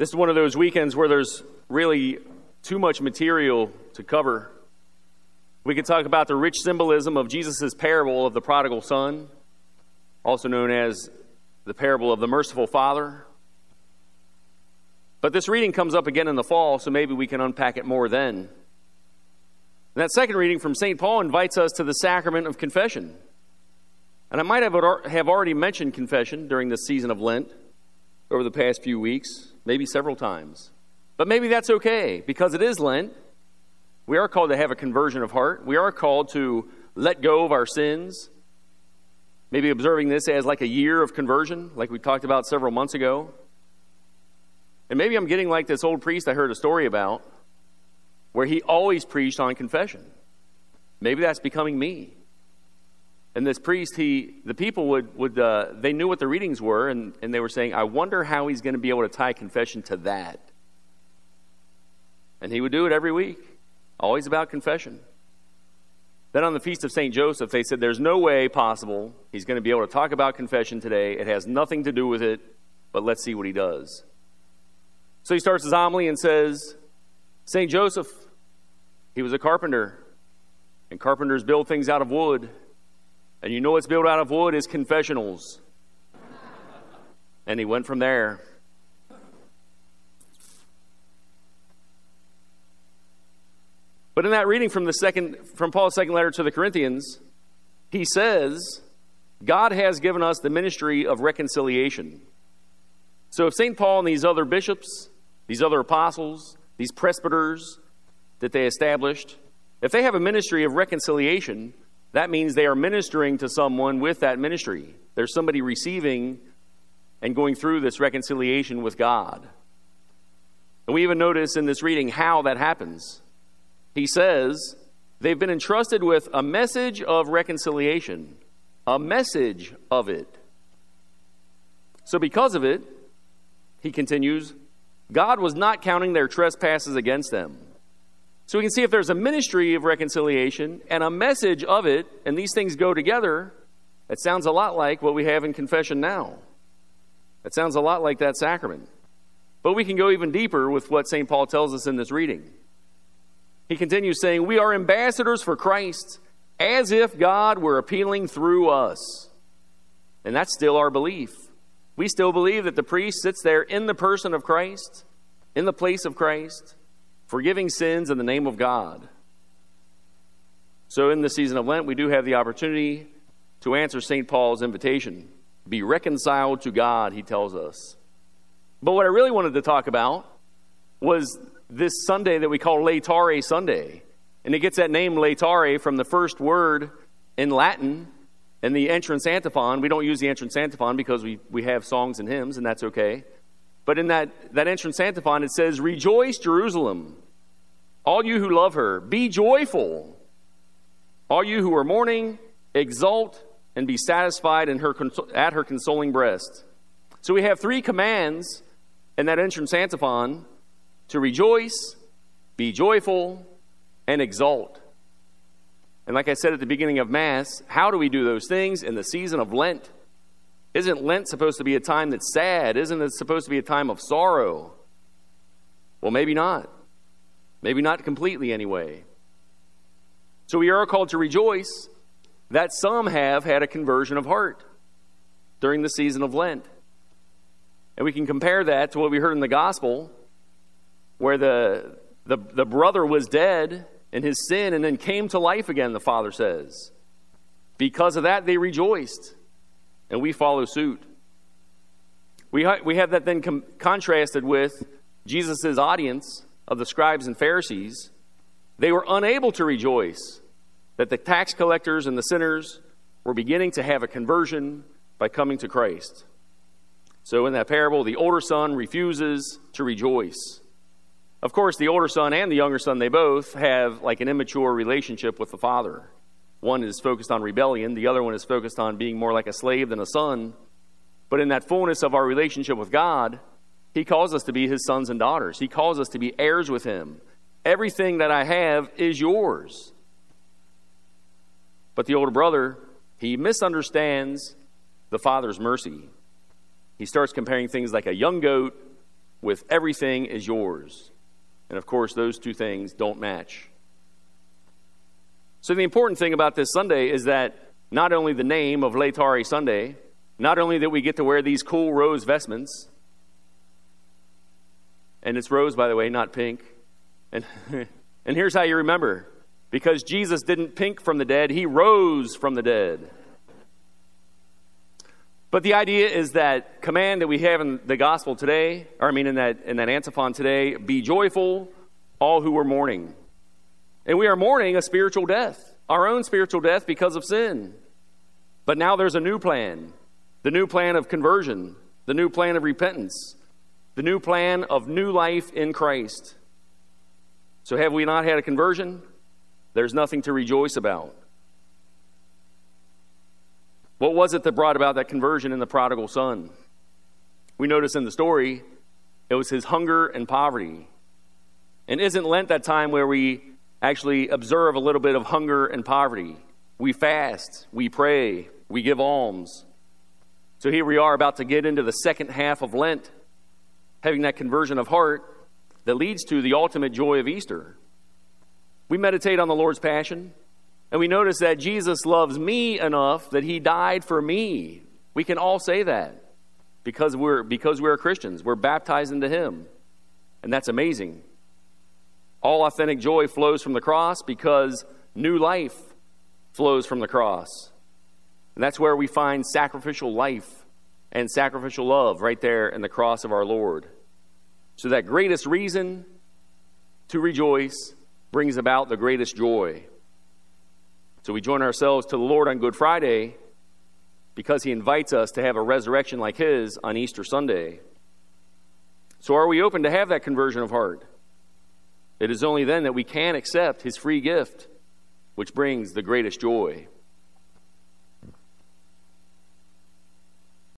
This is one of those weekends where there's really too much material to cover. We could talk about the rich symbolism of Jesus' parable of the prodigal son, also known as the parable of the merciful father. But this reading comes up again in the fall, so maybe we can unpack it more then. And that second reading from St. Paul invites us to the sacrament of confession. And I might have, have already mentioned confession during this season of Lent over the past few weeks maybe several times. But maybe that's okay because it is Lent. We are called to have a conversion of heart. We are called to let go of our sins. Maybe observing this as like a year of conversion, like we talked about several months ago. And maybe I'm getting like this old priest I heard a story about where he always preached on confession. Maybe that's becoming me. And this priest, he, the people would, would uh, they knew what the readings were, and, and they were saying, I wonder how he's going to be able to tie confession to that. And he would do it every week, always about confession. Then on the Feast of St. Joseph, they said, There's no way possible he's going to be able to talk about confession today. It has nothing to do with it, but let's see what he does. So he starts his homily and says, St. Joseph, he was a carpenter, and carpenters build things out of wood. And you know what's built out of wood is confessionals. and he went from there. But in that reading from the second from Paul's second letter to the Corinthians, he says, God has given us the ministry of reconciliation. So if St. Paul and these other bishops, these other apostles, these presbyters that they established, if they have a ministry of reconciliation, that means they are ministering to someone with that ministry. There's somebody receiving and going through this reconciliation with God. And we even notice in this reading how that happens. He says, they've been entrusted with a message of reconciliation, a message of it. So, because of it, he continues, God was not counting their trespasses against them. So we can see if there's a ministry of reconciliation and a message of it, and these things go together, it sounds a lot like what we have in confession now. It sounds a lot like that sacrament. But we can go even deeper with what St. Paul tells us in this reading. He continues saying, We are ambassadors for Christ, as if God were appealing through us. And that's still our belief. We still believe that the priest sits there in the person of Christ, in the place of Christ, forgiving sins in the name of God. So, in the season of Lent, we do have the opportunity to answer St. Paul's invitation. Be reconciled to God, he tells us. But what I really wanted to talk about was this Sunday that we call Laetare Sunday. And it gets that name Laetare from the first word in Latin in the entrance antiphon. We don't use the entrance antiphon because we, we have songs and hymns, and that's okay. But in that, that entrance antiphon, it says, Rejoice, Jerusalem, all you who love her. Be joyful, all you who are mourning. Exult and be satisfied in her, at her consoling breast. So we have three commands in that entrance antiphon to rejoice, be joyful, and exult. And like I said at the beginning of Mass, how do we do those things in the season of Lent? Isn't Lent supposed to be a time that's sad? Isn't it supposed to be a time of sorrow? Well, maybe not. Maybe not completely, anyway. So we are called to rejoice that some have had a conversion of heart during the season of Lent. And we can compare that to what we heard in the gospel, where the, the, the brother was dead in his sin and then came to life again, the father says. Because of that, they rejoiced and we follow suit. We, ha- we have that then com- contrasted with Jesus' audience of the scribes and Pharisees. They were unable to rejoice that the tax collectors and the sinners were beginning to have a conversion by coming to Christ. So, in that parable, the older son refuses to rejoice. Of course, the older son and the younger son, they both have like an immature relationship with the father. One is focused on rebellion, the other one is focused on being more like a slave than a son. But in that fullness of our relationship with God, He calls us to be His sons and daughters. He calls us to be heirs with Him. Everything that I have is yours. But the older brother, he misunderstands the father's mercy. He starts comparing things like a young goat with everything is yours. And of course, those two things don't match. So, the important thing about this Sunday is that not only the name of Laetare Sunday, not only that we get to wear these cool rose vestments, and it's rose, by the way, not pink. And, and here's how you remember because Jesus didn't pink from the dead, he rose from the dead. But the idea is that command that we have in the gospel today, or I mean in that in that antiphon today, be joyful, all who are mourning. And we are mourning a spiritual death, our own spiritual death because of sin. But now there's a new plan, the new plan of conversion, the new plan of repentance, the new plan of new life in Christ. So have we not had a conversion? There's nothing to rejoice about. What was it that brought about that conversion in the prodigal son? We notice in the story it was his hunger and poverty. And isn't Lent that time where we actually observe a little bit of hunger and poverty? We fast, we pray, we give alms. So here we are about to get into the second half of Lent, having that conversion of heart that leads to the ultimate joy of Easter. We meditate on the Lord's passion, and we notice that Jesus loves me enough that he died for me. We can all say that because we're, because we're Christians. We're baptized into him. And that's amazing. All authentic joy flows from the cross because new life flows from the cross. And that's where we find sacrificial life and sacrificial love right there in the cross of our Lord. So, that greatest reason to rejoice brings about the greatest joy. So we join ourselves to the Lord on Good Friday because he invites us to have a resurrection like his on Easter Sunday. So are we open to have that conversion of heart? It is only then that we can accept his free gift, which brings the greatest joy.